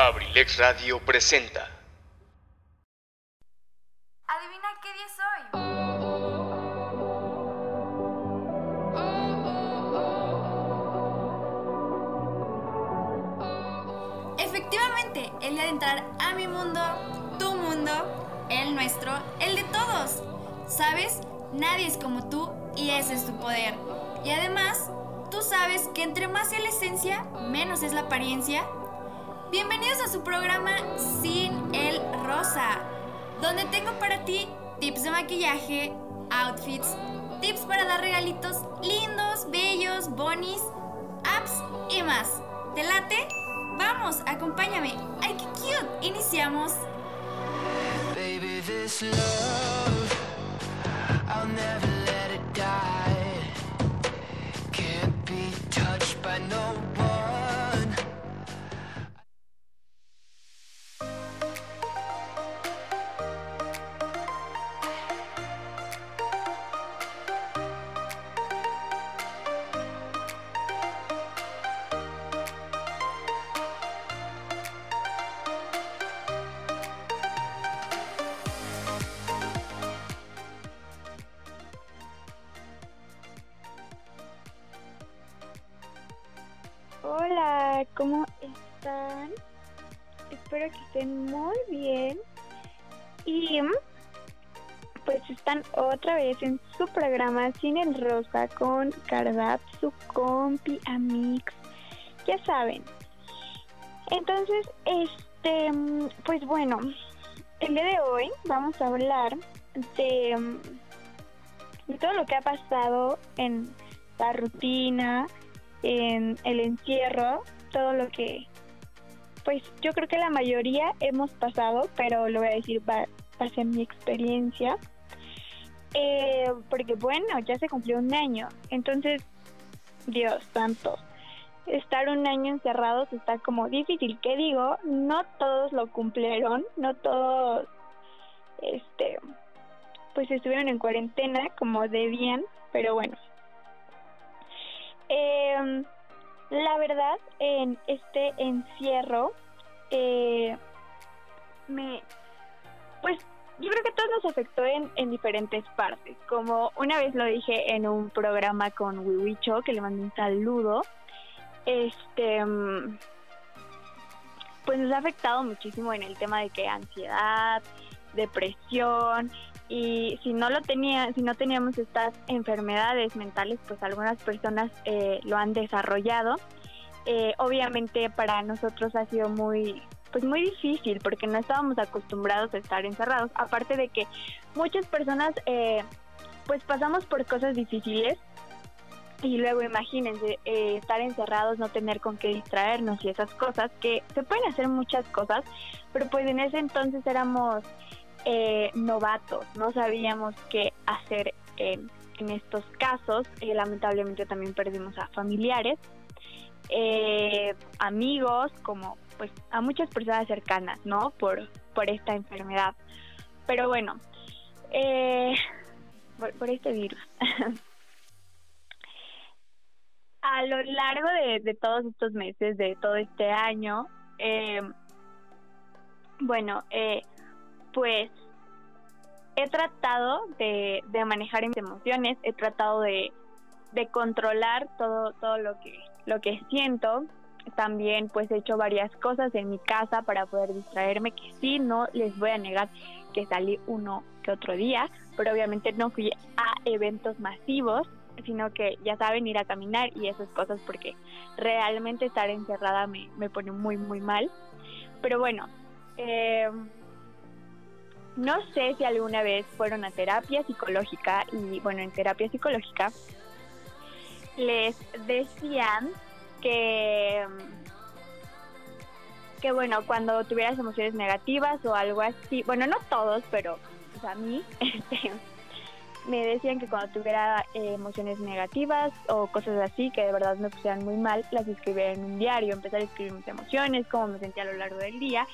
Abrilex Radio presenta. Adivina qué día soy. Efectivamente, el día de entrar a mi mundo, tu mundo, el nuestro, el de todos. ¿Sabes? Nadie es como tú y ese es tu poder. Y además, tú sabes que entre más es la esencia, menos es la apariencia. Bienvenidos a su programa Sin el Rosa, donde tengo para ti tips de maquillaje, outfits, tips para dar regalitos lindos, bellos, bonis, apps y más. ¿Te late? Vamos, acompáñame. ¡Ay, qué cute! Iniciamos. Baby, this love, I'll never Que estén muy bien. Y pues están otra vez en su programa Sin el Rosa con Cardat, su compi, Amix. Ya saben. Entonces, este, pues bueno, el día de hoy vamos a hablar de, de todo lo que ha pasado en la rutina, en el encierro, todo lo que, pues yo creo que la mayoría hemos pasado, pero lo voy a decir base en mi experiencia, Eh, porque bueno, ya se cumplió un año, entonces, Dios santo, estar un año encerrados está como difícil, ¿qué digo? No todos lo cumplieron, no todos, este, pues estuvieron en cuarentena como debían, pero bueno, eh, la verdad, en este encierro, eh, me, pues yo creo que a todos nos afectó en, en diferentes partes. Como una vez lo dije en un programa con Wiwicho, que le mandé un saludo, este, mm, pues nos ha afectado muchísimo en el tema de que ansiedad, depresión, y si no lo tenía si no teníamos estas enfermedades mentales pues algunas personas eh, lo han desarrollado Eh, obviamente para nosotros ha sido muy pues muy difícil porque no estábamos acostumbrados a estar encerrados aparte de que muchas personas eh, pues pasamos por cosas difíciles y luego imagínense eh, estar encerrados no tener con qué distraernos y esas cosas que se pueden hacer muchas cosas pero pues en ese entonces éramos eh, novatos, no sabíamos qué hacer en, en estos casos. Eh, lamentablemente también perdimos a familiares, eh, amigos, como pues a muchas personas cercanas, ¿no? Por, por esta enfermedad. Pero bueno, eh, por, este virus. a lo largo de, de todos estos meses, de todo este año, eh, bueno, eh, pues he tratado de, de, manejar mis emociones, he tratado de, de, controlar todo, todo lo que, lo que siento. También pues he hecho varias cosas en mi casa para poder distraerme, que sí, no les voy a negar que salí uno que otro día, pero obviamente no fui a eventos masivos, sino que ya saben ir a caminar y esas cosas porque realmente estar encerrada me, me pone muy muy mal. Pero bueno, eh, no sé si alguna vez fueron a terapia psicológica y bueno, en terapia psicológica les decían que que bueno, cuando tuvieras emociones negativas o algo así, bueno, no todos, pero pues, a mí este me decían que cuando tuviera eh, emociones negativas o cosas así que de verdad me pusieran muy mal, las escribiera en un diario, empezar a escribir mis emociones, cómo me sentía a lo largo del día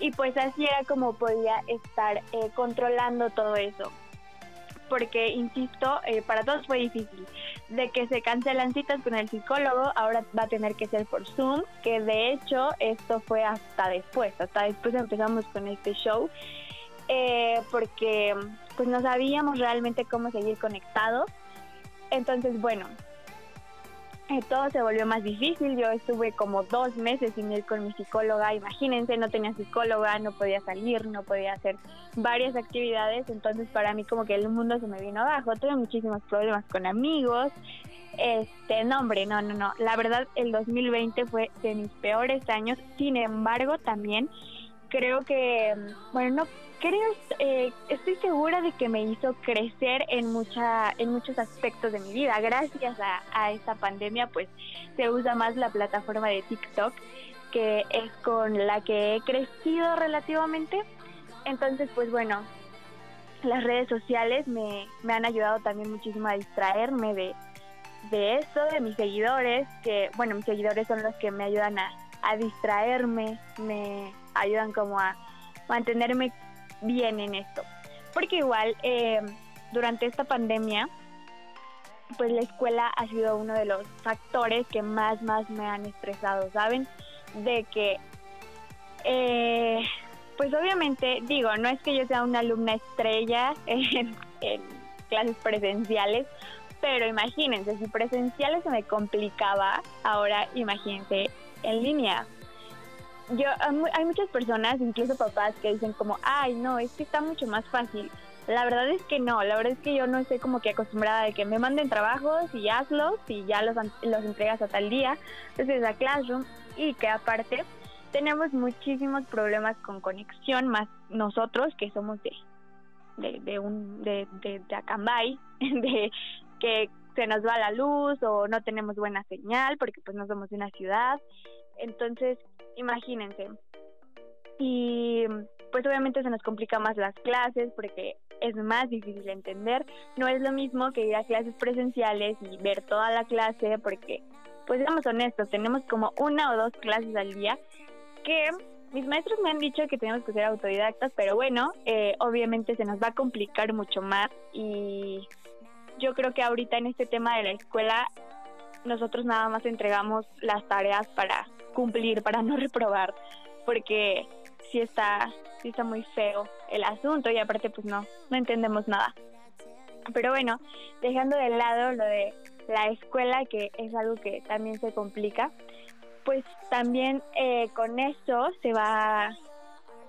y pues así era como podía estar eh, controlando todo eso. Porque, insisto, eh, para todos fue difícil. de que se cancelan citas con el psicólogo, ahora va a tener que ser por Zoom, que de hecho esto fue hasta después, hasta después empezamos con este show, eh, porque pues no sabíamos realmente cómo seguir conectados. Entonces, bueno, eh, todo se volvió más difícil. Yo estuve como dos meses sin ir con mi psicóloga. Imagínense, no tenía psicóloga, no podía salir, no podía hacer varias actividades. Entonces para mí como que el mundo se me vino abajo. Tuve muchísimos problemas con amigos. Este, no hombre, no, no, no. La verdad el 2020 fue de mis peores años. Sin embargo, también creo que, bueno, no creo, eh, estoy segura de que me hizo crecer en mucha, en muchos aspectos de mi vida. Gracias a, a esta pandemia, pues se usa más la plataforma de TikTok, que es con la que he crecido relativamente. Entonces, pues bueno, las redes sociales me, me han ayudado también muchísimo a distraerme de, de esto, de mis seguidores, que, bueno, mis seguidores son los que me ayudan a distraerme, me ayudan como a mantenerme bien en esto. Porque igual eh, durante esta pandemia, pues la escuela ha sido uno de los factores que más, más me han estresado, ¿saben? De que, eh, pues obviamente, digo, no es que yo sea una alumna estrella en, en clases presenciales, pero imagínense, si presenciales se me complicaba, ahora imagínense en línea yo hay muchas personas, incluso papás, que dicen como, ay, no, es que está mucho más fácil. La verdad es que no, la verdad es que yo no estoy como que acostumbrada de que me manden trabajos y hazlos y ya los, los entregas a tal día. Entonces a Classroom y que aparte tenemos muchísimos problemas con conexión, más nosotros que somos de, de, de un, de, de, de Acambay, de que se nos va la luz o no tenemos buena señal porque pues no somos de una ciudad. Entonces, imagínense. Y pues obviamente se nos complica más las clases porque es más difícil entender. No es lo mismo que ir a clases presenciales y ver toda la clase porque, pues seamos honestos, tenemos como una o dos clases al día que mis maestros me han dicho que tenemos que ser autodidactas, pero bueno, eh, obviamente se nos va a complicar mucho más y yo creo que ahorita en este tema de la escuela nosotros nada más entregamos las tareas para cumplir, para no reprobar, porque sí está, sí está muy feo el asunto y aparte pues no, no entendemos nada. Pero bueno, dejando de lado lo de la escuela, que es algo que también se complica, pues también eh, con eso se va,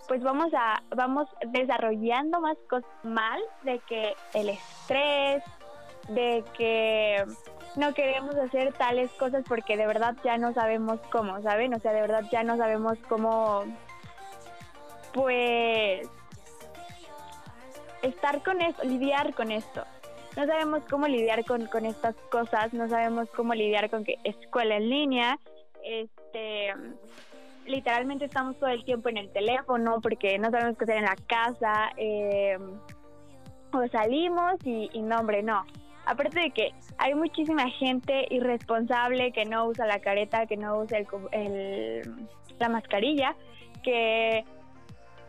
pues vamos a, vamos desarrollando más cosas mal de que el estrés, de que no queremos hacer tales cosas porque de verdad ya no sabemos cómo, ¿saben? O sea, de verdad ya no sabemos cómo, pues, estar con esto, lidiar con esto. No sabemos cómo lidiar con, con estas cosas, no sabemos cómo lidiar con que escuela en línea, este, literalmente estamos todo el tiempo en el teléfono porque no sabemos qué hacer en la casa, eh, o salimos y, y no, hombre, no. Aparte de que hay muchísima gente irresponsable que no usa la careta, que no usa el, la mascarilla, que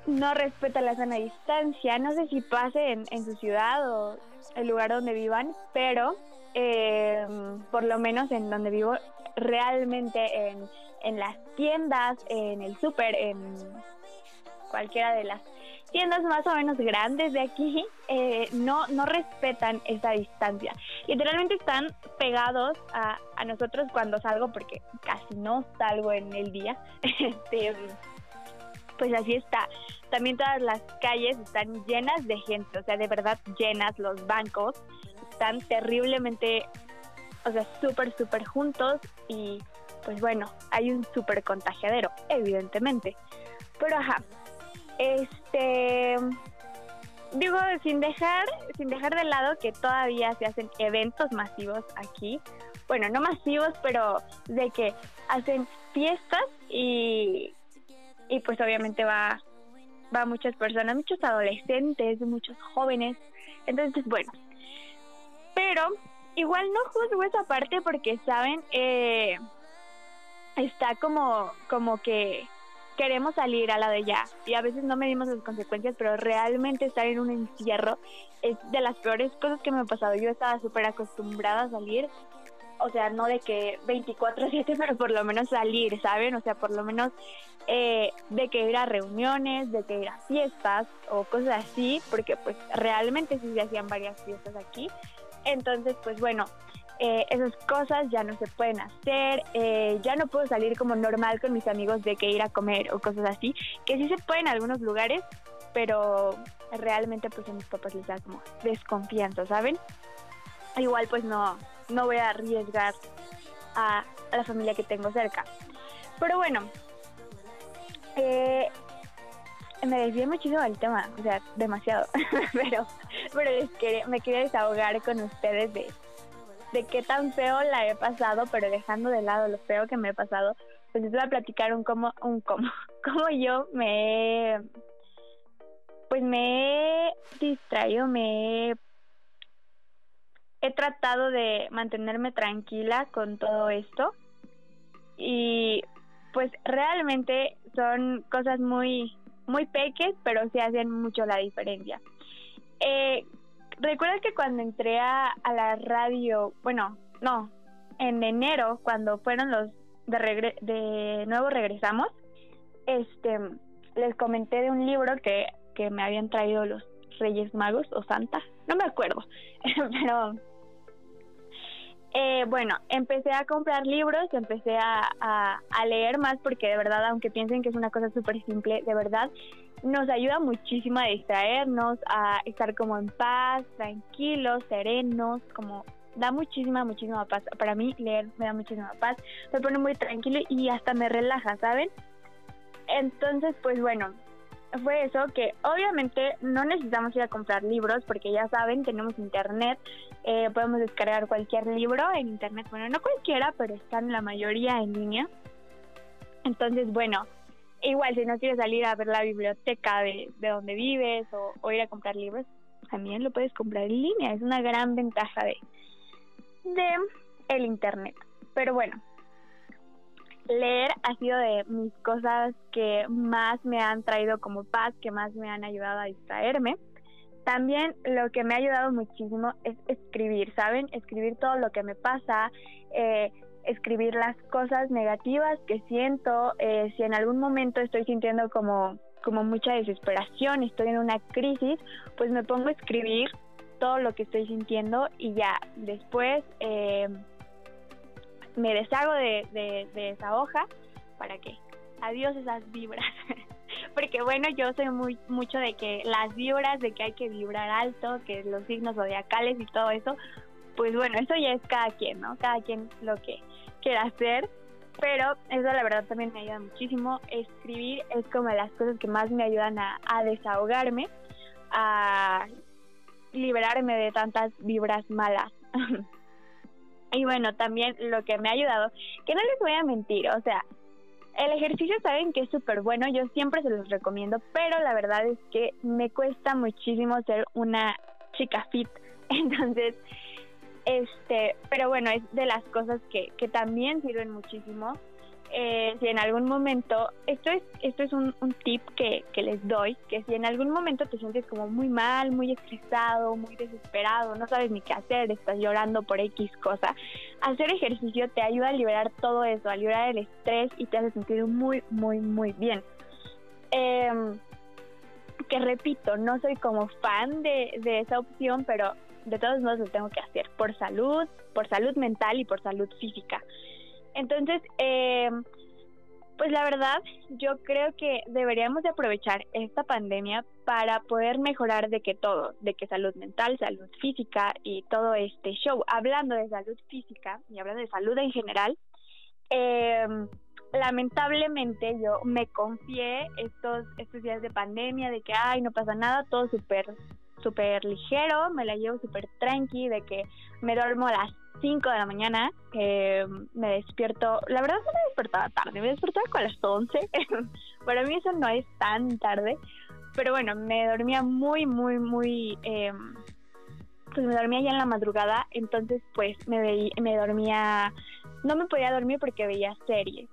no respeta la sana distancia. No sé si pase en, su ciudad o el lugar donde vivan, pero eh, por lo menos en donde vivo, realmente en, en las tiendas, en el súper, en cualquiera de las tiendas más o menos grandes de aquí eh, no, no respetan esa distancia. Literalmente están pegados a, a, nosotros cuando salgo, porque casi no salgo en el día. Este, pues así está. También todas las calles están llenas de gente, o sea, de verdad llenas. Los bancos están terriblemente, o sea, súper, súper juntos y pues bueno, hay un súper contagiadero, evidentemente. Pero ajá, este digo sin dejar sin dejar de lado que todavía se hacen eventos masivos aquí. Bueno no masivos pero de que hacen fiestas y y pues obviamente va va muchas personas muchos adolescentes muchos jóvenes. Entonces bueno pero igual no juzgo esa parte porque saben eh, está como como que queremos salir a la de ya y a veces no medimos las consecuencias, pero realmente estar en un encierro es de las peores cosas que me ha pasado. Yo estaba súper acostumbrada a salir, o sea, no de que 24/7, pero por lo menos salir, ¿saben? O sea, por lo menos eh, de que ir a reuniones, de que ir a fiestas o cosas así, porque pues realmente sí se hacían varias fiestas aquí. Entonces, pues bueno, eh, esas cosas ya no se pueden hacer, eh, ya no puedo salir como normal con mis amigos de que ir a comer o cosas así, que sí se puede en algunos lugares, pero realmente pues a mis papás les da como desconfianza, ¿saben? Igual pues no, no voy a arriesgar a, la familia que tengo cerca. Pero bueno, eh, me desvié muchísimo del tema, o sea, demasiado, pero, pero les quería, me quería desahogar con ustedes de de qué tan feo la he pasado, pero dejando de lado lo feo que me he pasado, pues les voy a platicar un cómo, un cómo, cómo yo me pues me he distraído, me he, he tratado de mantenerme tranquila con todo esto y pues realmente son cosas muy, muy pequeñas, pero sí hacen mucho la diferencia. Eh, Recuerda que cuando entré a, la radio, bueno, no, en enero, cuando fueron los de, de nuevo regresamos, este, les comenté de un libro que, que me habían traído los Reyes Magos o Santa, no me acuerdo, pero eh, bueno, empecé a comprar libros, empecé a, a, a, leer más porque de verdad, aunque piensen que es una cosa súper simple, de verdad nos ayuda muchísimo a distraernos, a estar como en paz, tranquilos, serenos, como da muchísima, muchísima paz. Para mí leer me da muchísima paz, me pone muy tranquilo y hasta me relaja, ¿saben? Entonces, pues bueno, fue eso que obviamente no necesitamos ir a comprar libros porque ya saben, tenemos internet, eh, podemos descargar cualquier libro en internet, bueno, no cualquiera, pero están la mayoría en línea. Entonces, bueno, Igual, si no quieres salir a ver la biblioteca de, donde vives o, ir a comprar libros, también lo puedes comprar en línea. Es una gran ventaja de, de el internet. Pero bueno, leer ha sido de mis cosas que más me han traído como paz, que más me han ayudado a distraerme. También lo que me ha ayudado muchísimo es escribir, ¿saben? Escribir todo lo que me pasa, eh, escribir las cosas negativas que siento, eh, si en algún momento estoy sintiendo como, como mucha desesperación, estoy en una crisis, pues me pongo a escribir todo lo que estoy sintiendo y ya después eh, me deshago de, de, esa hoja para que adiós esas vibras. Porque bueno, yo soy muy mucho de que las vibras, de que hay que vibrar alto, que los signos zodiacales y todo eso, pues bueno, eso ya es cada quien, ¿no? Cada quien lo que quiera hacer, pero eso la verdad también me ayuda muchísimo. Escribir es como las cosas que más me ayudan a, desahogarme, a liberarme de tantas vibras malas. y bueno, también lo que me ha ayudado, que no les voy a mentir, o sea, el ejercicio saben que es súper bueno, yo siempre se los recomiendo, pero la verdad es que me cuesta muchísimo ser una chica fit. Entonces, este, pero bueno, es de las cosas que, que también sirven muchísimo. Eh, si en algún momento, esto es, esto es un, tip que, que, les doy, que si en algún momento te sientes como muy mal, muy estresado, muy desesperado, no sabes ni qué hacer, estás llorando por X cosa, hacer ejercicio te ayuda a liberar todo eso, a liberar el estrés y te hace sentir muy, muy, muy bien. Em, que repito, no soy como fan de, de esa opción, pero de todos modos lo tengo que hacer por salud, por salud mental y por salud física. Entonces, eh, pues la verdad, yo creo que deberíamos de aprovechar esta pandemia para poder mejorar de que todo, de que salud mental, salud física y todo este show. Hablando de salud física y hablando de salud en general, eh, lamentablemente yo me confié estos estos días de pandemia de que ay no pasa nada todo súper súper ligero, me la llevo súper tranqui, de que me duermo a las 5 de la mañana, que me despierto, la verdad no me despertaba tarde, me despertaba a las 11, para mí eso no es tan tarde, pero bueno, me dormía muy, muy, muy, eh, pues me dormía ya en la madrugada, entonces pues me, me dormía, no me podía dormir porque veía series.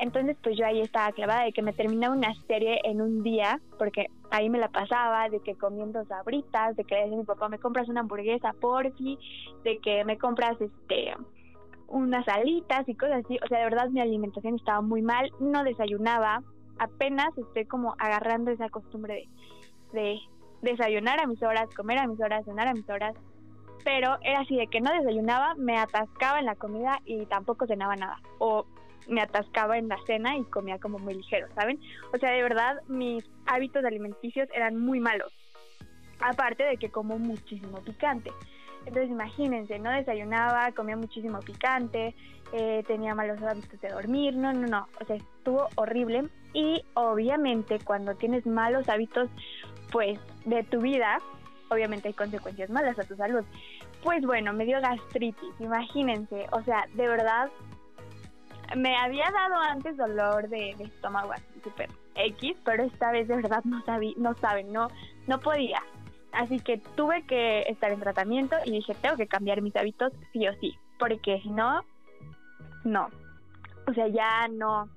Entonces, pues yo ahí estaba clavada de que me terminaba una serie en un día, porque ahí me la pasaba, de que comiendo sabritas, de que le decía mi papá, me compras una hamburguesa por ti, de que me compras este unas alitas y cosas así. O sea, de verdad mi alimentación estaba muy mal, no desayunaba, apenas estoy como agarrando esa costumbre de, de desayunar a mis horas, comer a mis horas, cenar a mis horas. Pero era así de que no desayunaba, me atascaba en la comida y tampoco cenaba nada. O me atascaba en la cena y comía como muy ligero, ¿saben? O sea, de verdad, mis hábitos alimenticios eran muy malos. Aparte de que como muchísimo picante. Entonces imagínense, no desayunaba, comía muchísimo picante, eh, tenía malos hábitos de dormir, no, no, no, o sea, estuvo horrible. Y obviamente cuando tienes malos hábitos, pues, de tu vida, obviamente hay consecuencias malas a tu salud. Pues bueno, me dio gastritis, imagínense, o sea, de verdad me había dado antes dolor de, estómago así súper X, pero esta vez de verdad no sabía, no saben, no, no podía. Así que tuve que estar en tratamiento y dije, tengo que cambiar mis hábitos sí o sí, porque si no, no. O sea, ya no,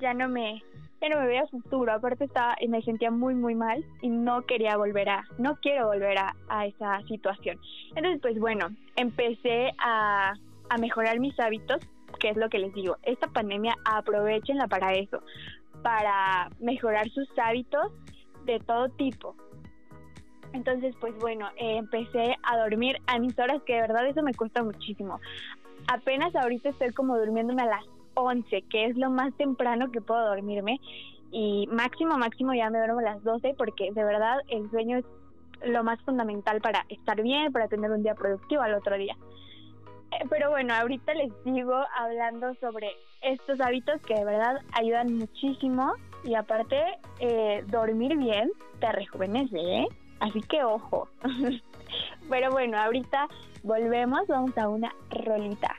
ya no me, ya no me veía futuro. Aparte estaba, y me sentía muy, muy mal y no quería volver a, no quiero volver a, a esa situación. Entonces, pues bueno, empecé a, a mejorar mis hábitos que es lo que les digo, esta pandemia aprovechenla para eso, para mejorar sus hábitos de todo tipo. Entonces, pues bueno, eh, empecé a dormir a mis horas, que de verdad eso me cuesta muchísimo. Apenas ahorita estoy como durmiéndome a las 11, que es lo más temprano que puedo dormirme. Y máximo, máximo ya me duermo a las 12, porque de verdad el sueño es lo más fundamental para estar bien, para tener un día productivo al otro día. Eh, pero bueno, ahorita les sigo hablando sobre estos hábitos que de verdad ayudan muchísimo y aparte eh, dormir bien te rejuvenece, ¿eh? Así que ojo. pero bueno, ahorita volvemos, vamos a una rolita.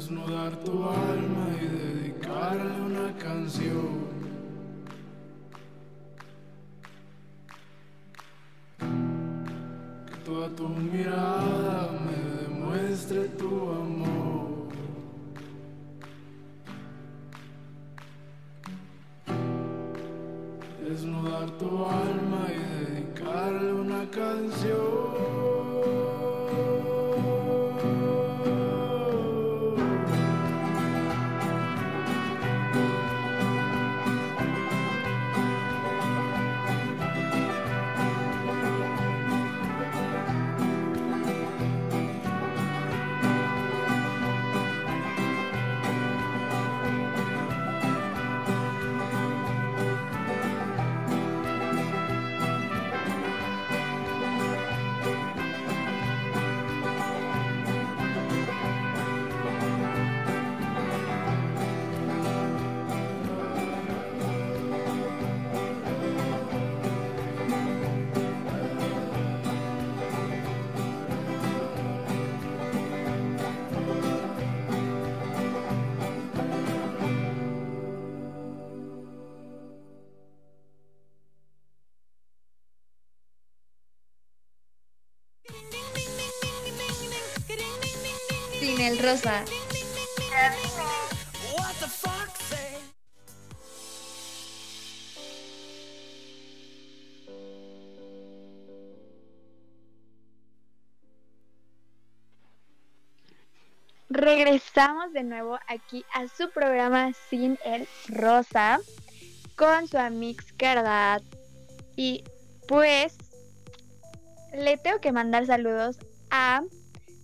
Desnudar tu alma y dedicarle una canción. Que toda tu mirada Regresamos de nuevo aquí a su programa Sin el Rosa con su amix Cardat. Y pues le tengo que mandar saludos a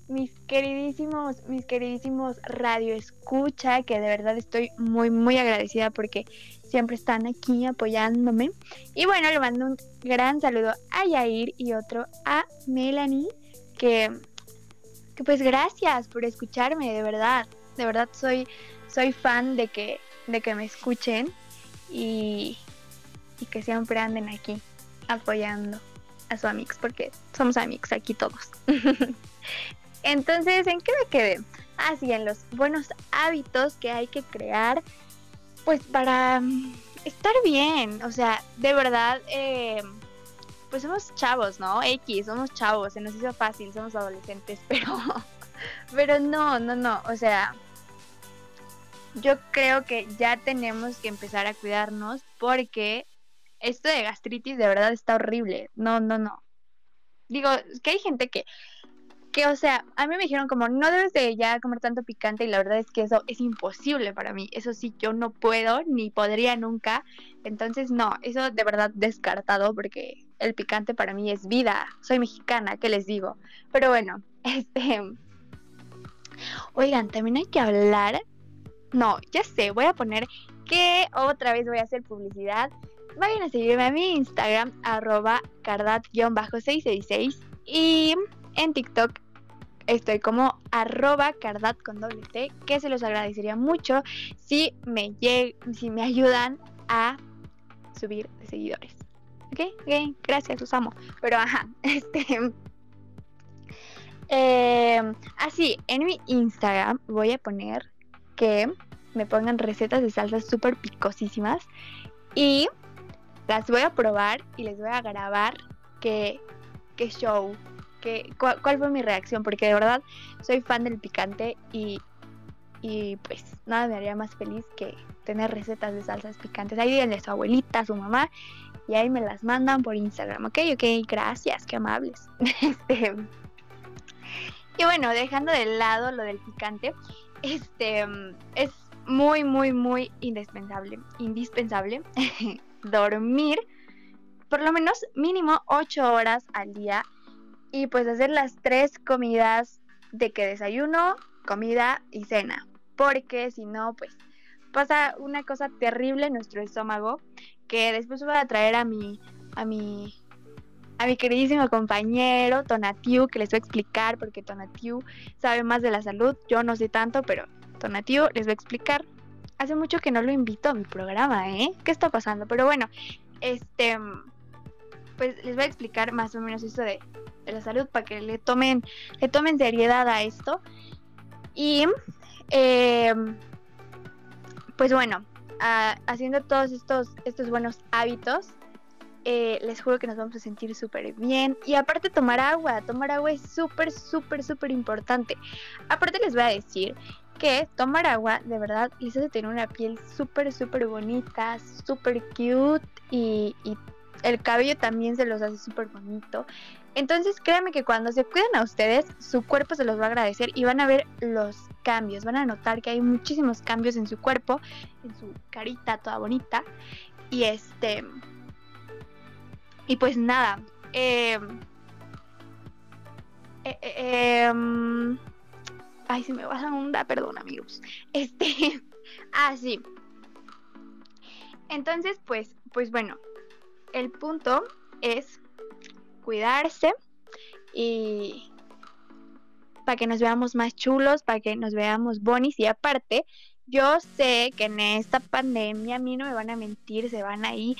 mis queridísimos, mis queridísimos radio escucha, que de verdad estoy muy, muy agradecida porque siempre están aquí apoyándome. Y bueno, le mando un gran saludo a Yair y otro a Melanie, que, pues gracias por escucharme, de verdad. De verdad soy, soy fan de que, de que me escuchen y, y que siempre anden aquí apoyando a su amix, porque somos amigos aquí todos. Entonces, ¿en qué me quedé? Así, en los buenos hábitos que hay que crear, pues para mm, estar bien. O sea, de verdad, eh, pues somos chavos, ¿no? X, somos chavos, se nos hizo fácil, somos adolescentes, pero, pero no, no, no. O sea, yo creo que ya tenemos que empezar a cuidarnos porque esto de gastritis de verdad está horrible. No, no, no. Digo, que hay gente que que, o sea, a mí me dijeron como, no debes de ya comer tanto picante y la verdad es que eso es imposible para mí. Eso sí, yo no puedo ni podría nunca. Entonces, no, eso de verdad descartado porque el picante para mí es vida. Soy mexicana, ¿qué les digo? Pero bueno, este... Oigan, también hay que hablar... No, ya sé, voy a poner que otra vez voy a hacer publicidad. Vayan a seguirme a mi Instagram, arroba cardat-666 y en TikTok estoy como arroba cardat con doble T, que se los agradecería mucho si me, si me ayudan a subir de seguidores. ¿Ok? Ok, gracias, los amo. Pero ajá, este... Eh, así, en mi Instagram voy a poner que me pongan recetas de salsas súper picosísimas y las voy a probar y les voy a grabar que, que show, cuál, fue mi reacción, porque de verdad soy fan del picante y, y pues nada me haría más feliz que tener recetas de salsas picantes. Ahí díganle a su abuelita, a su mamá, y ahí me las mandan por Instagram, ¿ok? Ok, gracias, qué amables. este, y bueno, dejando de lado lo del picante, este es muy, muy, muy indispensable, indispensable dormir por lo menos mínimo 8 horas al día y pues hacer las tres comidas de que desayuno, comida y cena. Porque si no, pues pasa una cosa terrible en nuestro estómago que después voy a traer a mi, a mi, a mi queridísimo compañero Tonatiu que les voy a explicar porque Tonatiu sabe más de la salud. Yo no sé tanto, pero Tonatiu les voy a explicar. Hace mucho que no lo invito a mi programa, ¿eh? ¿Qué está pasando? Pero bueno, este, pues les voy a explicar más o menos esto de, la salud para que le tomen, le tomen seriedad a esto. Y Em, pues bueno, haciendo todos estos, estos buenos hábitos, eh, les juro que nos vamos a sentir súper bien. Y aparte tomar agua, tomar agua es súper, súper, súper importante. Aparte les voy a decir que tomar agua de verdad les hace tener una piel súper, súper bonita, súper cute y el cabello también se los hace súper bonito. Entonces créanme que cuando se cuidan a ustedes, su cuerpo se los va a agradecer y van a ver los cambios, van a notar que hay muchísimos cambios en su cuerpo, en su carita toda bonita. Y este... Y pues nada. Eh, eh, eh, em, ay, se me va a onda, perdón amigos. Este... ah, sí. Entonces, pues, pues bueno, el punto es cuidarse y para que nos veamos más chulos, para que nos veamos bonis y aparte, yo sé que en esta pandemia a mí no me van a mentir, se van ahí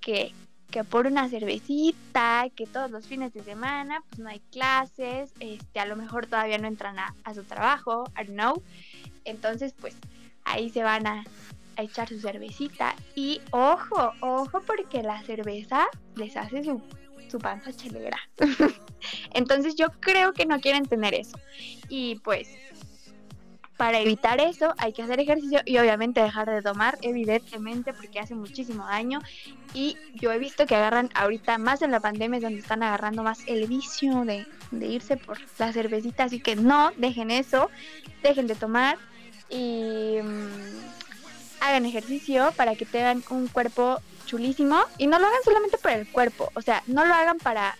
que que por una cervecita, que todos los fines de semana pues no hay clases, este a lo mejor todavía no entran a, a su trabajo, I don't know. Entonces, pues ahí se van a, a echar su cervecita y ojo, ojo porque la cerveza les hace su su panza chelera. Entonces yo creo que no quieren tener eso. Y pues para evitar eso hay que hacer ejercicio y obviamente dejar de tomar, evidentemente, porque hace muchísimo daño. Y yo he visto que agarran ahorita más en la pandemia, es donde están agarrando más el vicio de, de irse por la cervecita. Así que no, dejen eso, dejen de tomar y mm, hagan ejercicio para que tengan un cuerpo chulísimo y no lo hagan solamente por el cuerpo, o sea, no lo hagan para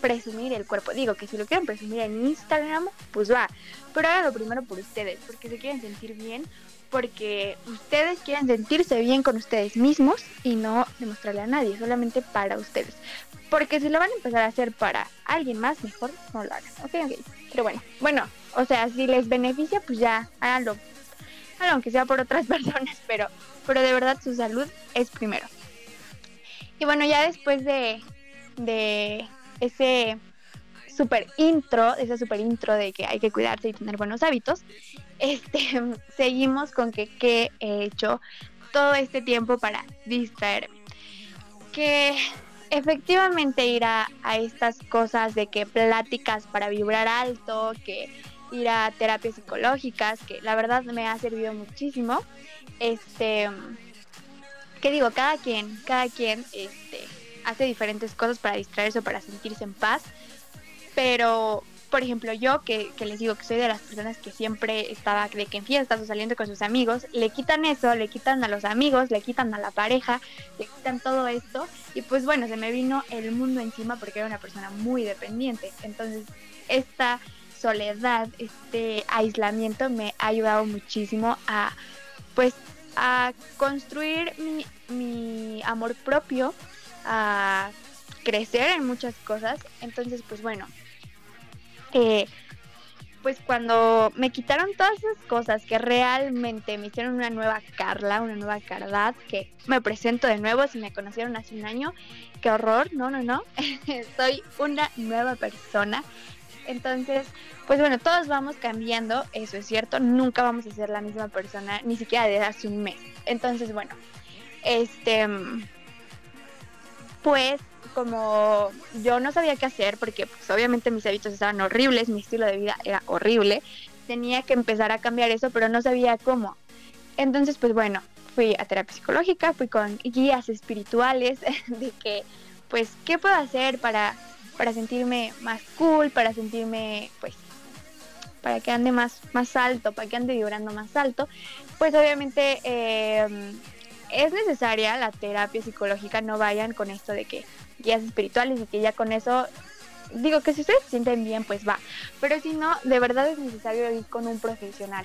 presumir el cuerpo. Digo que si lo quieren presumir en Instagram, pues va, pero háganlo primero por ustedes, porque se quieren sentir bien, porque ustedes quieren sentirse bien con ustedes mismos y no demostrarle a nadie, solamente para ustedes. Porque si lo van a empezar a hacer para alguien más, mejor no lo hagan. Ok, ok. Pero bueno, bueno, o sea, si les beneficia, pues ya, háganlo. Aunque sea por otras personas, pero, pero de verdad su salud es primero. Y bueno, ya después de, de ese super intro, ese super intro de que hay que cuidarse y tener buenos hábitos, este, seguimos con que qué he hecho todo este tiempo para distraerme. Que efectivamente ir a, a, estas cosas de que pláticas para vibrar alto, que ir a terapias psicológicas, que la verdad me ha servido muchísimo. Este que digo, cada quien, cada quien este, hace diferentes cosas para distraerse o para sentirse en paz. Pero, por ejemplo, yo que, que, les digo que soy de las personas que siempre estaba de que en fiestas o saliendo con sus amigos, le quitan eso, le quitan a los amigos, le quitan a la pareja, le quitan todo esto. Y pues bueno, se me vino el mundo encima porque era una persona muy dependiente. Entonces, esta soledad, este aislamiento me ha ayudado muchísimo a pues a construir mi, amor propio, a crecer en muchas cosas. Entonces, pues bueno, eh, pues cuando me quitaron todas esas cosas que realmente me hicieron una nueva Carla, una nueva Cardad, que me presento de nuevo, si me conocieron hace un año, qué horror, no, no, no, soy una nueva persona. Entonces, pues bueno, todos vamos cambiando, eso es cierto, nunca vamos a ser la misma persona, ni siquiera desde hace un mes. Entonces, bueno, este, pues como yo no sabía qué hacer, porque pues, obviamente mis hábitos estaban horribles, mi estilo de vida era horrible, tenía que empezar a cambiar eso, pero no sabía cómo. Entonces, pues bueno, fui a terapia psicológica, fui con guías espirituales de que, pues, ¿qué puedo hacer para, para sentirme más cool, para sentirme, pues, para que ande más, más alto, para que ande vibrando más alto, pues obviamente eh, es necesaria la terapia psicológica, no vayan con esto de que guías espirituales y que ya con eso, digo que si ustedes se sienten bien, pues va, pero si no, de verdad es necesario ir con un profesional,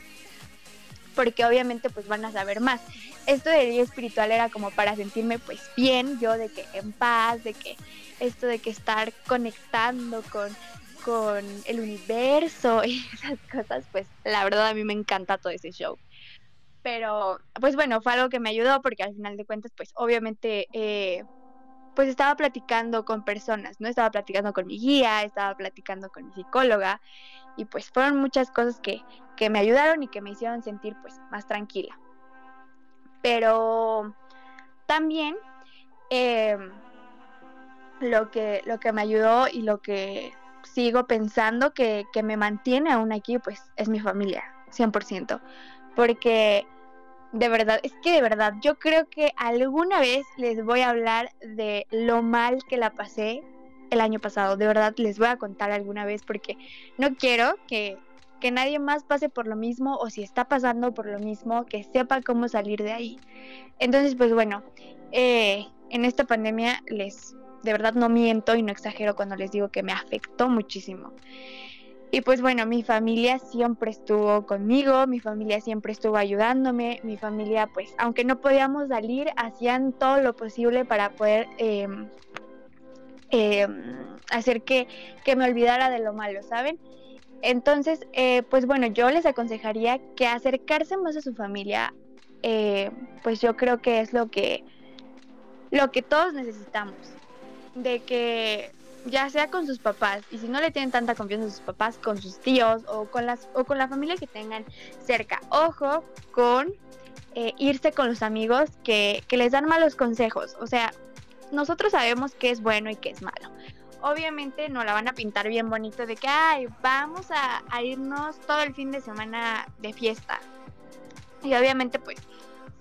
porque obviamente pues van a saber más. Esto de guía espiritual era como para sentirme pues bien, yo de que en paz, de que esto de que estar conectando con con el universo y esas cosas, pues la verdad a mí me encanta todo ese show. Pero, pues bueno, fue algo que me ayudó porque al final de cuentas, pues obviamente eh, pues estaba platicando con personas, ¿no? Estaba platicando con mi guía, estaba platicando con mi psicóloga y pues fueron muchas cosas que, que me ayudaron y que me hicieron sentir pues más tranquila. Pero también eh, lo, que, lo que me ayudó y lo que sigo pensando que, que me mantiene aún aquí pues es mi familia, 100%. Porque de verdad, es que de verdad, yo creo que alguna vez les voy a hablar de lo mal que la pasé el año pasado. De verdad, les voy a contar alguna vez porque no quiero que, que nadie más pase por lo mismo o si está pasando por lo mismo, que sepa cómo salir de ahí. Entonces, pues bueno, eh, en esta pandemia les, de verdad no miento y no exagero cuando les digo que me afectó muchísimo. Y pues bueno, mi familia siempre estuvo conmigo, mi familia siempre estuvo ayudándome, mi familia pues aunque no podíamos salir, hacían todo lo posible para poder eh, eh, hacer que, que, me olvidara de lo malo, ¿saben? Entonces, eh, pues bueno, yo les aconsejaría que acercarse más a su familia, eh, pues yo creo que es lo que, lo que todos necesitamos, de que ya sea con sus papás y si no le tienen tanta confianza a sus papás con sus tíos o con las o con la familia que tengan cerca. Ojo con eh, irse con los amigos que, que les dan malos consejos. O sea nosotros sabemos qué es bueno y qué es malo. Obviamente no la van a pintar bien bonito de que ay vamos a, a irnos todo el fin de semana de fiesta y obviamente pues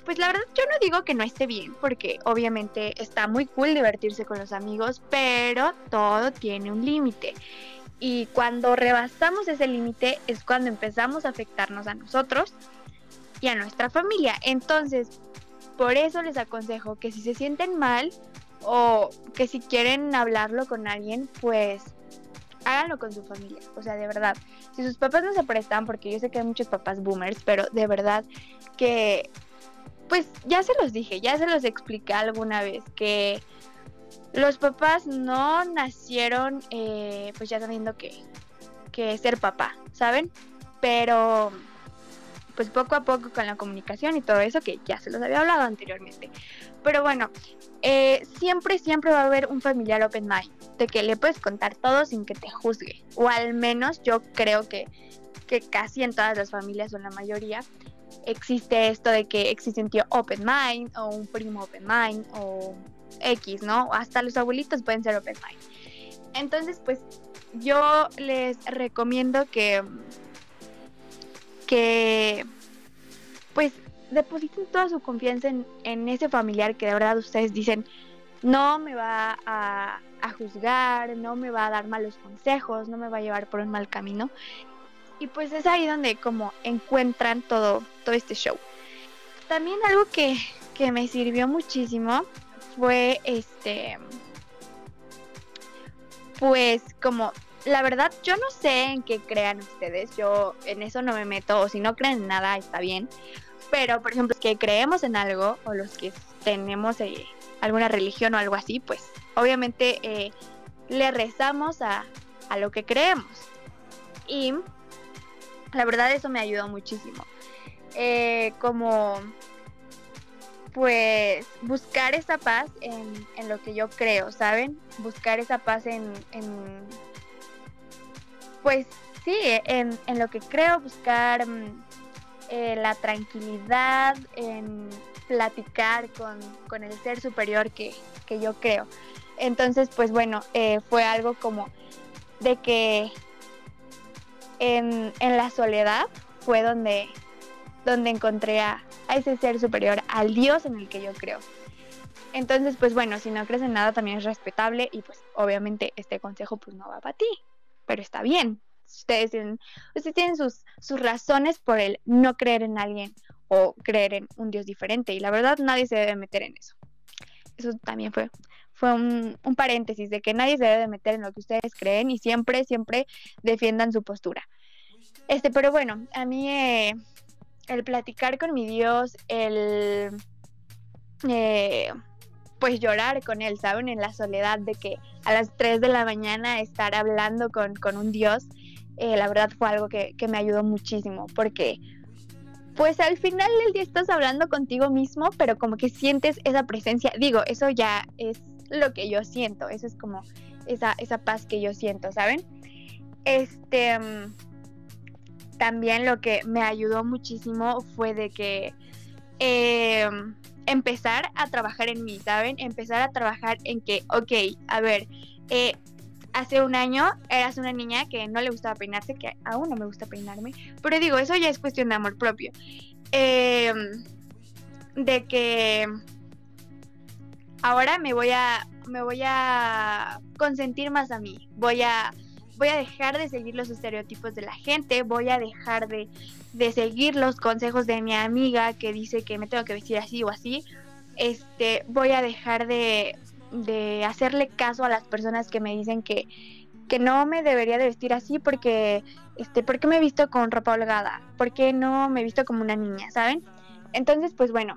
pues la verdad yo no digo que no esté bien, porque obviamente está muy cool divertirse con los amigos, pero todo tiene un límite. Y cuando rebasamos ese límite es cuando empezamos a afectarnos a nosotros y a nuestra familia. Entonces, por eso les aconsejo que si se sienten mal o que si quieren hablarlo con alguien, pues háganlo con su familia. O sea, de verdad, si sus papás no se prestan, porque yo sé que hay muchos papás boomers, pero de verdad que pues ya se los dije, ya se los expliqué alguna vez que los papás no nacieron eh, pues ya sabiendo que, que ser papá, ¿saben? Pero pues poco a poco con la comunicación y todo eso que ya se los había hablado anteriormente. Pero bueno, eh, siempre, siempre va a haber un familiar open mind, de que le puedes contar todo sin que te juzgue. O al menos yo creo que, que casi en todas las familias o en la mayoría existe esto de que existe un tío open mind o un primo open mind o X, ¿no? Hasta los abuelitos pueden ser open mind. Entonces, pues yo les recomiendo que que pues depositen toda su confianza en, en ese familiar que de verdad ustedes dicen no me va a, a, juzgar, no me va a dar malos consejos, no me va a llevar por un mal camino. Y pues es ahí donde como encuentran todo, todo este show. También algo que, que me sirvió muchísimo fue este... Pues como la verdad, yo no sé en qué crean ustedes, yo en eso no me meto, o si no creen en nada, está bien. Pero, por ejemplo, los que creemos en algo, o los que tenemos eh, alguna religión o algo así, pues obviamente eh, le rezamos a, a lo que creemos. Y la verdad eso me ayudó muchísimo. Eh, como pues buscar esa paz en, en, lo que yo creo, ¿saben? Buscar esa paz en, en pues sí, en, en, lo que creo, buscar mm, eh, la tranquilidad, en platicar con, con el ser superior que, que, yo creo. Entonces, pues bueno, eh, fue algo como de que en, la soledad fue donde, donde encontré a, a, ese ser superior, al Dios en el que yo creo. Entonces, pues bueno, si no crees en nada también es respetable y pues obviamente este consejo pues no va para ti, pero está bien. Ustedes tienen, ustedes tienen sus, sus razones por el no creer en alguien o creer en un Dios diferente y la verdad nadie se debe meter en eso. Eso también fue fue un, un, paréntesis de que nadie se debe meter en lo que ustedes creen y siempre, siempre defiendan su postura. Este, pero bueno, a mí eh, el platicar con mi Dios, el eh, pues llorar con él, ¿saben? En la soledad de que a las 3 de la mañana estar hablando con, con un Dios, eh, la verdad fue algo que, que me ayudó muchísimo, porque pues al final del día estás hablando contigo mismo, pero como que sientes esa presencia. Digo, eso ya es lo que yo siento, eso es como esa, esa paz que yo siento, ¿saben? Este, mm, también lo que me ayudó muchísimo fue de que em, empezar a trabajar en mí, ¿saben? Empezar a trabajar en que, ok, a ver, eh, hace un año eras una niña que no le gustaba peinarse, que aún no me gusta peinarme, pero digo, eso ya es cuestión de amor propio. Em, de que ahora me voy a me voy a consentir más a mí, voy a voy a dejar de seguir los estereotipos de la gente, voy a dejar de, de seguir los consejos de mi amiga que dice que me tengo que vestir así o así, este, voy a dejar de, de hacerle caso a las personas que me dicen que, que no me debería de vestir así porque, este, porque me he visto con ropa holgada, porque no me he visto como una niña, ¿saben? Entonces, pues bueno,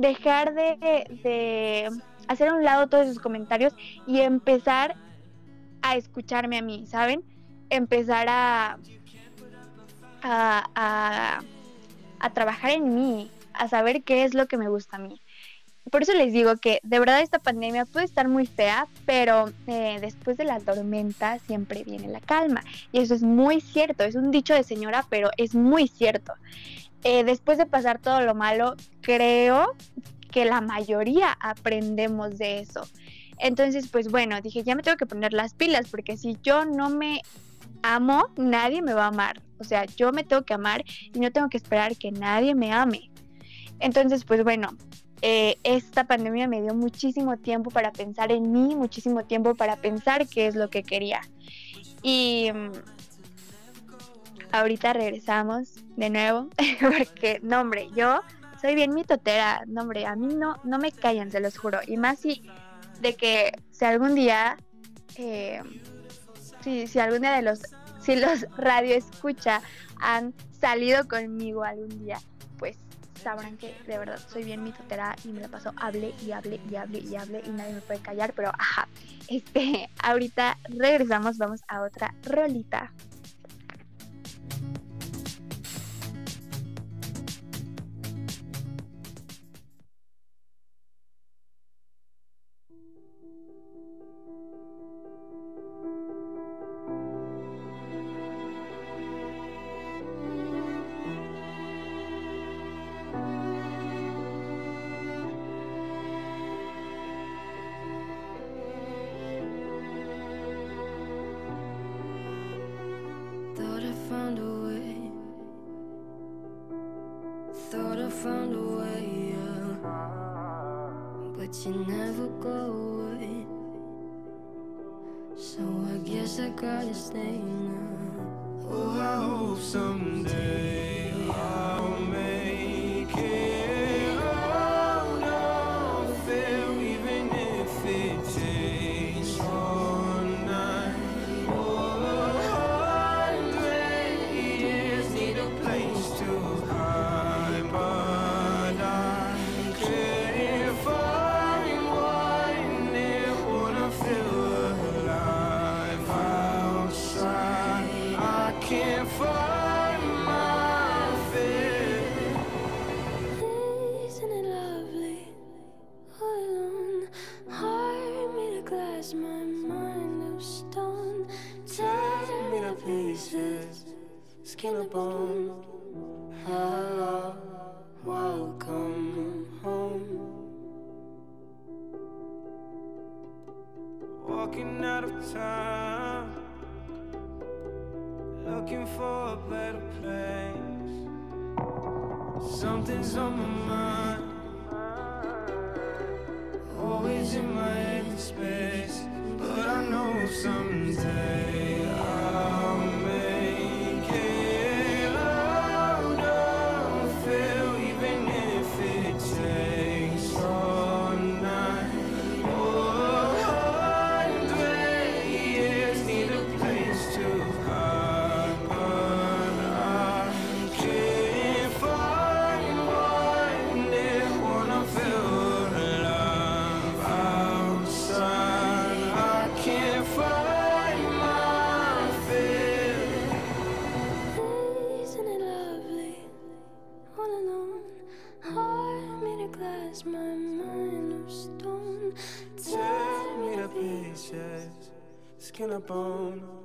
dejar de, de hacer a un lado todos esos comentarios y empezar a escucharme a mí, ¿saben? Empezar a, a, a, trabajar en mí, a saber qué es lo que me gusta a mí. Por eso les digo que de verdad esta pandemia puede estar muy fea, pero eh, después de la tormenta siempre viene la calma. Y eso es muy cierto, es un dicho de señora, pero es muy cierto. Eh, después de pasar todo lo malo, creo que la mayoría aprendemos de eso. Entonces, pues bueno, dije, ya me tengo que poner las pilas, porque si yo no me amo, nadie me va a amar. O sea, yo me tengo que amar y no tengo que esperar que nadie me ame. Entonces, pues bueno, eh, esta pandemia me dio muchísimo tiempo para pensar en mí, muchísimo tiempo para pensar qué es lo que quería. Y mm, ahorita regresamos de nuevo, porque, no, hombre, yo soy bien mitotera, no, hombre, a mí no, no me callan, se los juro. Y más si de que si algún día, eh, si, si algún de los, si los radio escucha han salido conmigo algún día, pues sabrán que de verdad soy bien mitotera y me la paso hable y hable y hable y hable y nadie me puede callar, pero ajá, este, ahorita regresamos, vamos a otra rolita. Thank you. But you never go away. So I guess I gotta stay now. Oh, I hope someday bone.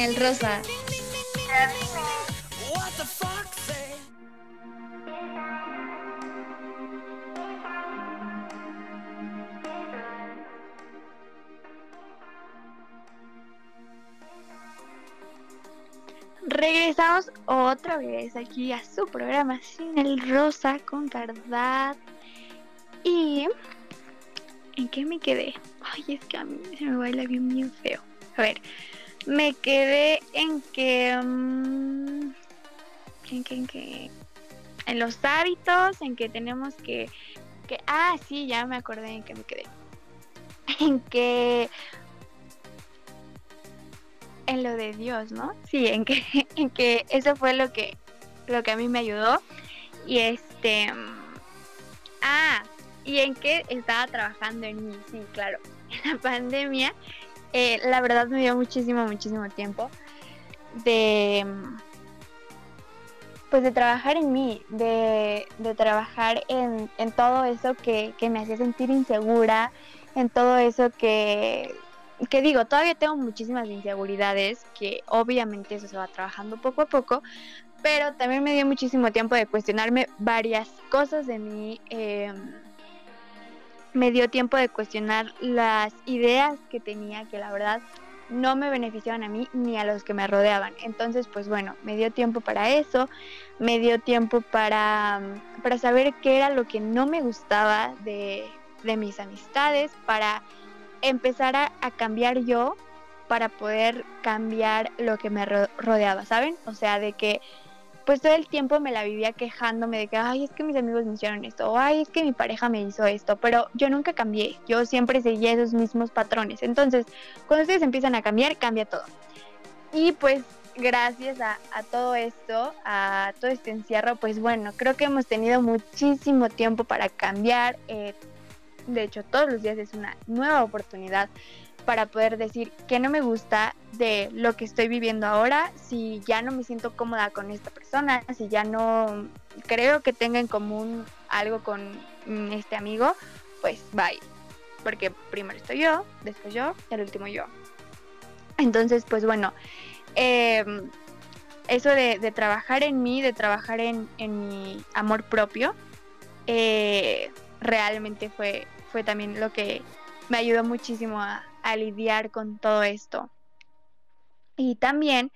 El rosa. Regresamos otra vez aquí a su programa Sin el Rosa con Cardad. Y. ¿En qué me quedé? Ay, es que a mí se me baila bien, bien feo. A ver, me quedé en que. mm, en que. En que. En los hábitos, en que tenemos que. que ah, sí, ya me acordé en que me quedé. En que en lo de Dios, ¿no? Sí, en que, en que eso fue lo que, lo que a mí me ayudó. Y este. mm, Ah, y en que estaba trabajando en mí, sí, claro. En la pandemia, eh, la verdad me dio muchísimo, muchísimo tiempo de. Pues de trabajar en mí, de, de trabajar en, en todo eso que, que me hacía sentir insegura, en todo eso que, que digo, todavía tengo muchísimas inseguridades, que obviamente eso se va trabajando poco a poco, pero también me dio muchísimo tiempo de cuestionarme varias cosas de mí. eh, me dio tiempo de cuestionar las ideas que tenía, que la verdad no me beneficiaban a mí ni a los que me rodeaban. Entonces, pues bueno, me dio tiempo para eso, me dio tiempo para, para saber qué era lo que no me gustaba de, de mis amistades, para empezar a, a cambiar yo para poder cambiar lo que me ro- rodeaba, ¿saben? O sea, de que pues todo el tiempo me la vivía quejándome de que, ay, es que mis amigos me hicieron esto, o ay, es que mi pareja me hizo esto, pero yo nunca cambié, yo siempre seguía esos mismos patrones. Entonces, cuando ustedes empiezan a cambiar, cambia todo. Y pues gracias a, todo esto, a todo este encierro, pues bueno, creo que hemos tenido muchísimo tiempo para cambiar. eh, de hecho, todos los días es una nueva oportunidad para poder decir que no me gusta de lo que estoy viviendo ahora, si ya no me siento cómoda con esta persona, si ya no creo que tenga en común algo con mm, este amigo, pues bye. Porque primero estoy yo, después yo, y al último yo. Entonces, pues bueno, eh, eso de, de trabajar en mí, de trabajar en, en mi amor propio, eh, realmente fue, fue también lo que me ayudó muchísimo a, a lidiar con todo esto. Y también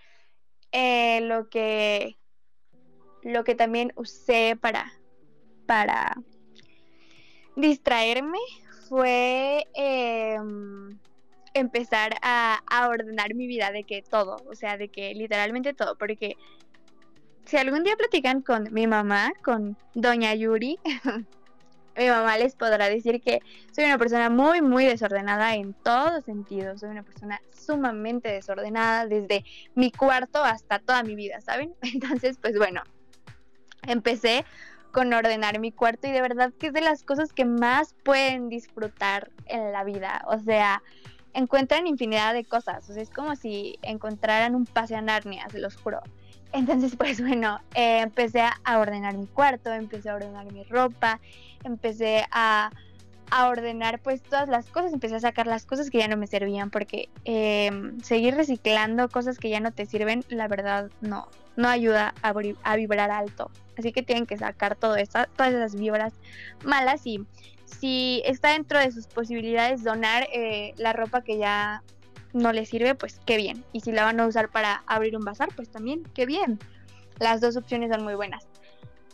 eh, lo que lo que también usé para para distraerme fue em, empezar a, a ordenar mi vida de que todo, o sea, de que literalmente todo, porque si algún día platican con mi mamá, con doña Yuri, mi mamá les podrá decir que soy una persona muy, muy desordenada en todos sentidos. Soy una persona sumamente desordenada desde mi cuarto hasta toda mi vida, ¿saben? Entonces, pues bueno, empecé con ordenar mi cuarto y de verdad que es de las cosas que más pueden disfrutar en la vida. O sea, encuentran infinidad de cosas. O sea, es como si encontraran un pase a Narnia, se los juro. Entonces, pues bueno, eh, empecé a, a ordenar mi cuarto, empecé a ordenar mi ropa, empecé a, a ordenar pues todas las cosas, empecé a sacar las cosas que ya no me servían porque eh, seguir reciclando cosas que ya no te sirven, la verdad no, no ayuda a, a vibrar alto. Así que tienen que sacar todo eso, todas esas vibras malas y si está dentro de sus posibilidades donar eh, la ropa que ya no les sirve, pues qué bien. Y si la van a usar para abrir un bazar, pues también qué bien. Las dos opciones son muy buenas.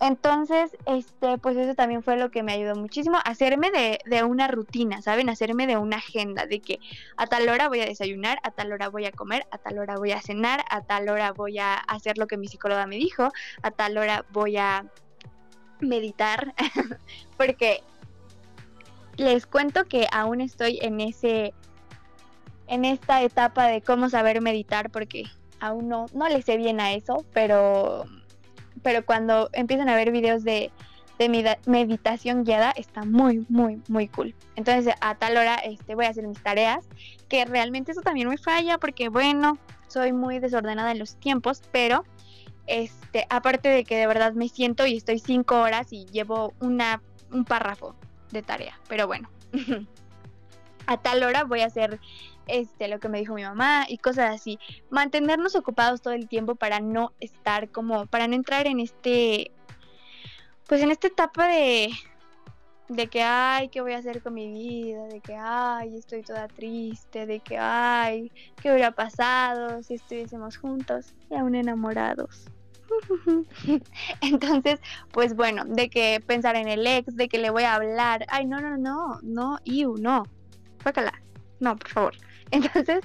Entonces, este, pues eso también fue lo que me ayudó muchísimo, hacerme de, de una rutina, ¿saben? Hacerme de una agenda, de que a tal hora voy a desayunar, a tal hora voy a comer, a tal hora voy a cenar, a tal hora voy a hacer lo que mi psicóloga me dijo, a tal hora voy a meditar, porque les cuento que aún estoy en ese, en esta etapa de cómo saber meditar, porque aún no, no le sé bien a eso, pero pero cuando empiezan a ver videos de, meditación guiada está muy, muy, muy cool. Entonces a tal hora este, voy a hacer mis tareas, que realmente eso también me falla porque bueno, soy muy desordenada en los tiempos, pero este, aparte de que de verdad me siento y estoy cinco horas y llevo una, un párrafo de tarea, pero bueno. a tal hora voy a hacer este, lo que me dijo mi mamá y cosas así. Mantenernos ocupados todo el tiempo para no estar como, para no entrar en este, pues en esta etapa de, de que, ay, ¿qué voy a hacer con mi vida? De que, ay, estoy toda triste, de que, ay, ¿qué hubiera pasado si estuviésemos juntos y aún enamorados? Entonces, pues bueno, de que pensar en el ex, de que le voy a hablar, ay, no, no, no, no, iu, no, no, por favor. Entonces,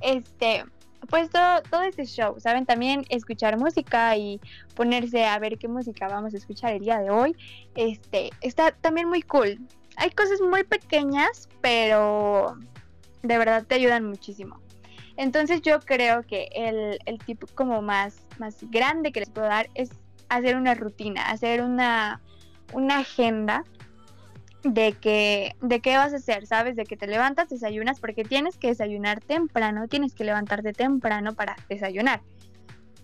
este, pues todo, todo ese show, ¿saben? También escuchar música y ponerse a ver qué música vamos a escuchar el día de hoy, este, está también muy cool. Hay cosas muy pequeñas, pero de verdad te ayudan muchísimo. Entonces yo creo que el, el tip como más, más grande que les puedo dar es hacer una rutina, hacer una, una agenda de que de qué vas a hacer, ¿sabes? De que te levantas, desayunas, porque tienes que desayunar temprano, tienes que levantarte temprano para desayunar.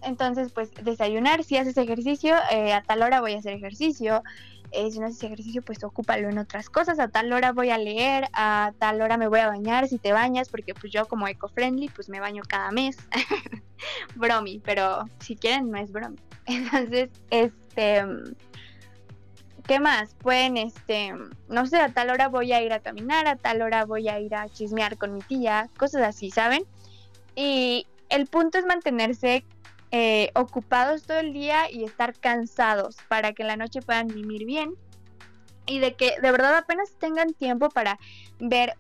Entonces, pues desayunar, si haces ejercicio, eh, a tal hora voy a hacer ejercicio. Eh, si no haces ejercicio, pues ocúpalo en otras cosas. A tal hora voy a leer, a tal hora me voy a bañar, si te bañas, porque pues yo como eco-friendly, pues me baño cada mes. bromi, pero si quieren, no es bromi. Entonces, este... ¿Qué más? Pueden, este, no sé, a tal hora voy a ir a caminar, a tal hora voy a ir a chismear con mi tía, cosas así, ¿saben? Y el punto es mantenerse eh, ocupados todo el día y estar cansados para que en la noche puedan dormir bien y de que de verdad apenas tengan tiempo para ver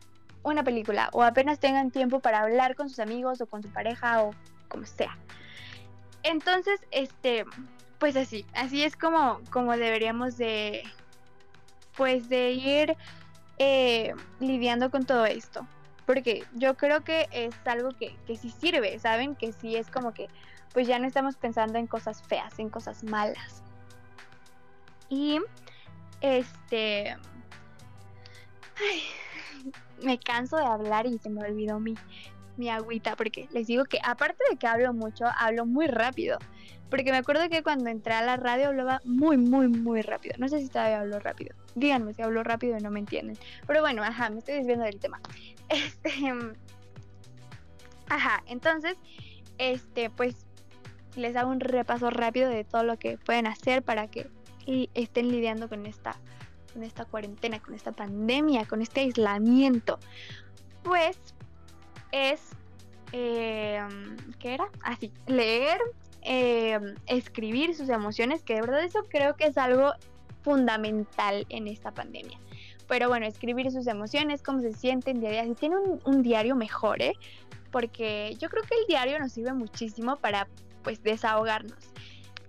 una película o apenas tengan tiempo para hablar con sus amigos o con su pareja o como sea. Entonces, este, pues así, así es como, como deberíamos de, pues de ir eh, lidiando con todo esto. Porque yo creo que es algo que, que sí sirve, ¿saben? Que sí es como que, pues ya no estamos pensando en cosas feas, en cosas malas. Y, este, ay, me canso de hablar y se me olvidó mi, mi agüita, porque les digo que aparte de que hablo mucho, hablo muy rápido. Porque me acuerdo que cuando entré a la radio hablaba muy, muy, muy rápido. No sé si todavía hablo rápido. Díganme si hablo rápido y no me entienden. Pero bueno, ajá, me estoy desviando del tema. Este. Ajá, entonces, este, pues les hago un repaso rápido de todo lo que pueden hacer para que estén lidiando con esta, con esta cuarentena, con esta pandemia, con este aislamiento. Pues es. Eh, ¿Qué era? Así, leer, eh, escribir sus emociones, que de verdad eso creo que es algo fundamental en esta pandemia. Pero bueno, escribir sus emociones, cómo se sienten día a día. Si tienen un, diario mejor, ¿eh? Porque yo creo que el diario nos sirve muchísimo para pues desahogarnos.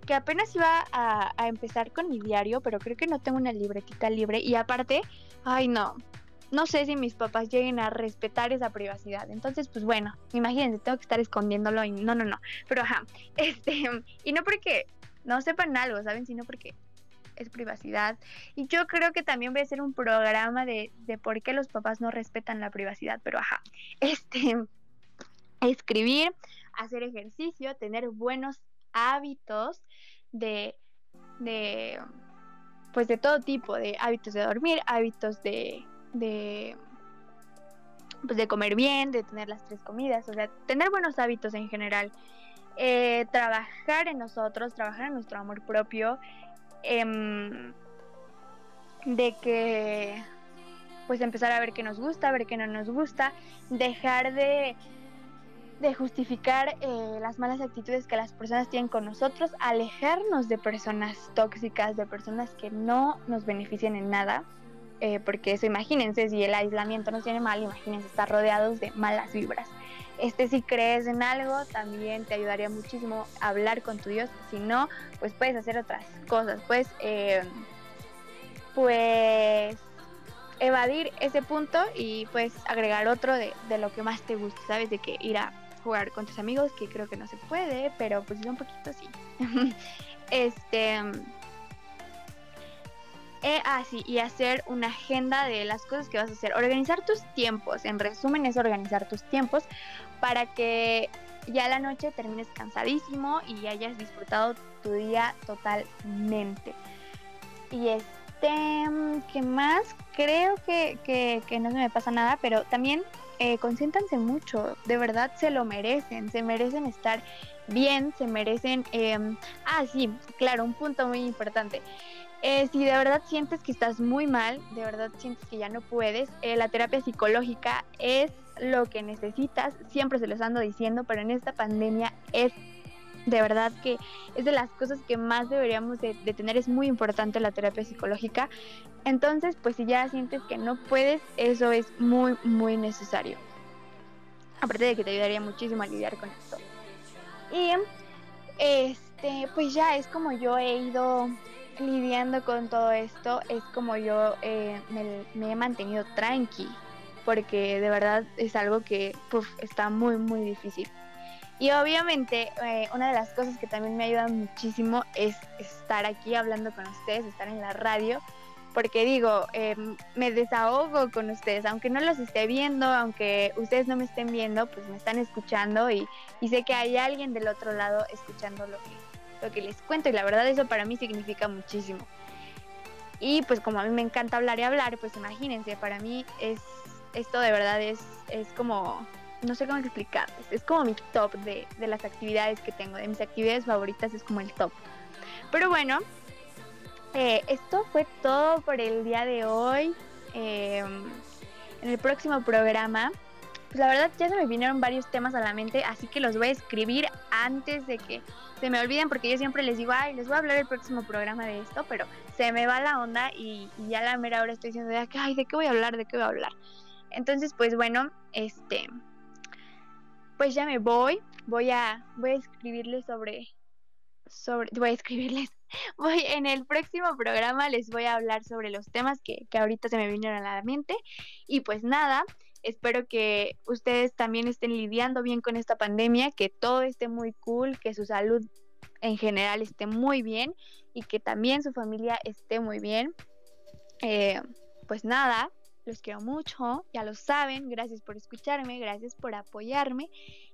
Que apenas iba a, a empezar con mi diario, pero creo que no tengo una libretita libre. Y aparte, ay no, no sé si mis papás lleguen a respetar esa privacidad. Entonces, pues bueno, imagínense, tengo que estar escondiéndolo y no, no, no. Pero ajá, este, y no porque no sepan algo, ¿saben? Sino porque es privacidad. Y yo creo que también voy a hacer un programa de, de por qué los papás no respetan la privacidad. Pero ajá, este, escribir, hacer ejercicio, tener buenos hábitos de, de, pues de todo tipo, de hábitos de dormir, hábitos de de pues de comer bien, de tener las tres comidas, o sea, tener buenos hábitos en general, eh, trabajar en nosotros, trabajar en nuestro amor propio, eh, de que pues empezar a ver qué nos gusta, ver qué no nos gusta, dejar de de justificar eh, las malas actitudes que las personas tienen con nosotros, alejarnos de personas tóxicas, de personas que no nos benefician en nada, eh, porque eso imagínense, si el aislamiento nos tiene mal, imagínense estar rodeados de malas vibras. Este si crees en algo, también te ayudaría muchísimo hablar con tu Dios, si no, pues puedes hacer otras cosas, pues, eh, pues evadir ese punto y pues agregar otro de, de lo que más te gusta, ¿sabes? De que ir a jugar con tus amigos, que creo que no se puede, pero pues un poquito sí. este. Eh, ah, sí, y hacer una agenda de las cosas que vas a hacer. Organizar tus tiempos. En resumen, es organizar tus tiempos para que ya la noche termines cansadísimo y hayas disfrutado tu día totalmente. Y este, ¿qué más? Creo que, que, que no se me pasa nada, pero también eh, consiéntanse mucho, de verdad se lo merecen, se merecen estar bien, se merecen... Eh, ah, sí, claro, un punto muy importante. Eh, si de verdad sientes que estás muy mal, de verdad sientes que ya no puedes, eh, la terapia psicológica es lo que necesitas, siempre se los ando diciendo, pero en esta pandemia es de verdad que es de las cosas que más deberíamos de, de, tener, es muy importante la terapia psicológica. Entonces, pues si ya sientes que no puedes, eso es muy, muy necesario. Aparte de que te ayudaría muchísimo a lidiar con esto. Y este, pues ya es como yo he ido lidiando con todo esto, es como yo eh, me, he mantenido tranqui, porque de verdad es algo que está muy, muy difícil. Y obviamente eh, una de las cosas que también me ayuda muchísimo es estar aquí hablando con ustedes, estar en la radio, porque digo, eh, me desahogo con ustedes, aunque no los esté viendo, aunque ustedes no me estén viendo, pues me están escuchando y, y sé que hay alguien del otro lado escuchando lo que, lo que les cuento y la verdad eso para mí significa muchísimo. Y pues como a mí me encanta hablar y hablar, pues imagínense, para mí es esto de verdad es, es como no sé cómo explicarles, es como mi top de, de, las actividades que tengo, de mis actividades favoritas es como el top. Pero bueno, eh, esto fue todo por el día de hoy. Eh, en el próximo programa, pues la verdad ya se me vinieron varios temas a la mente, así que los voy a escribir antes de que se me olviden, porque yo siempre les digo, ay, les voy a hablar el próximo programa de esto, pero se me va la onda y, y ya la mera hora estoy diciendo, ay, ¿de qué voy a hablar? ¿De qué voy a hablar? Entonces, pues bueno, este, pues ya me voy. Voy a, voy a escribirles sobre, sobre, voy a escribirles, voy en el próximo programa les voy a hablar sobre los temas que, que ahorita se me vinieron a la mente. Y pues nada, espero que ustedes también estén lidiando bien con esta pandemia, que todo esté muy cool, que su salud en general esté muy bien y que también su familia esté muy bien. Eh, pues nada, los quiero mucho, ya lo saben, gracias por escucharme, gracias por apoyarme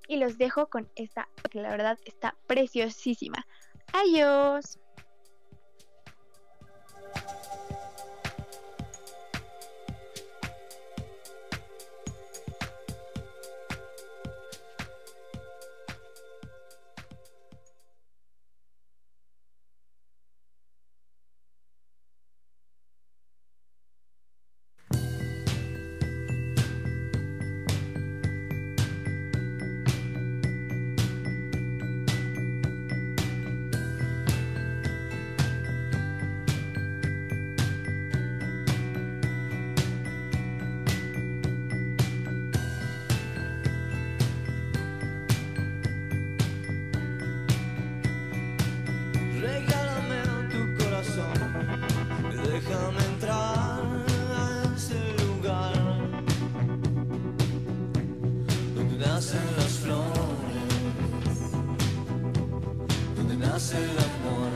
y los dejo con esta que la verdad está preciosísima. Adiós. nacen las flores, donde nace el amor.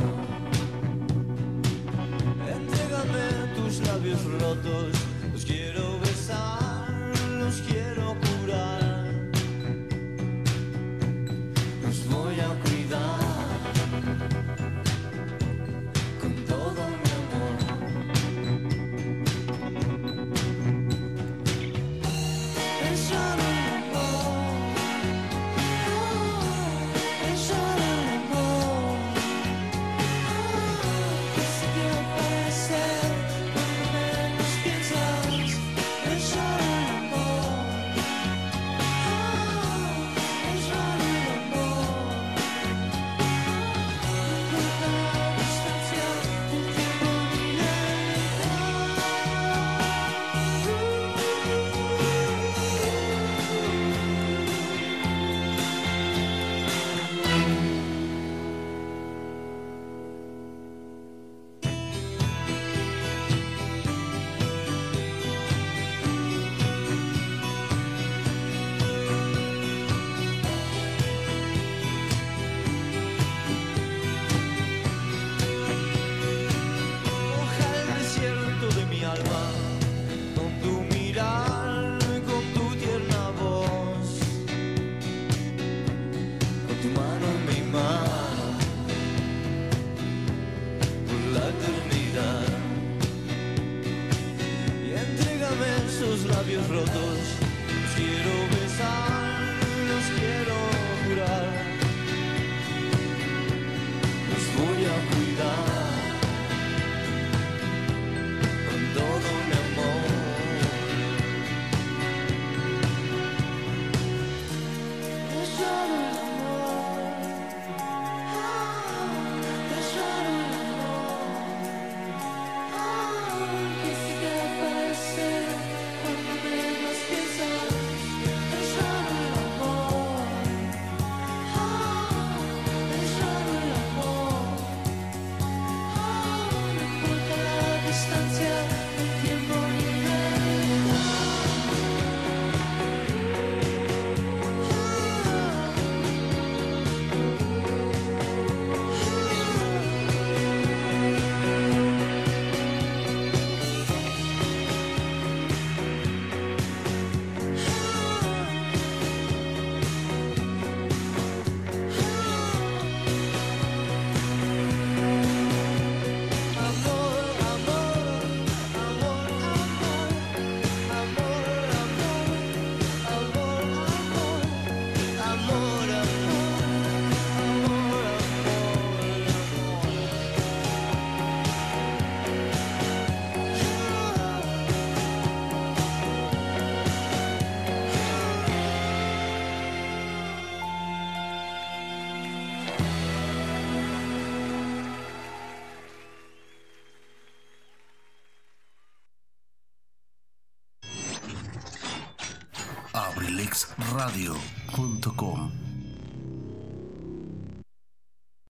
Entrégame tus labios rotos. radio.com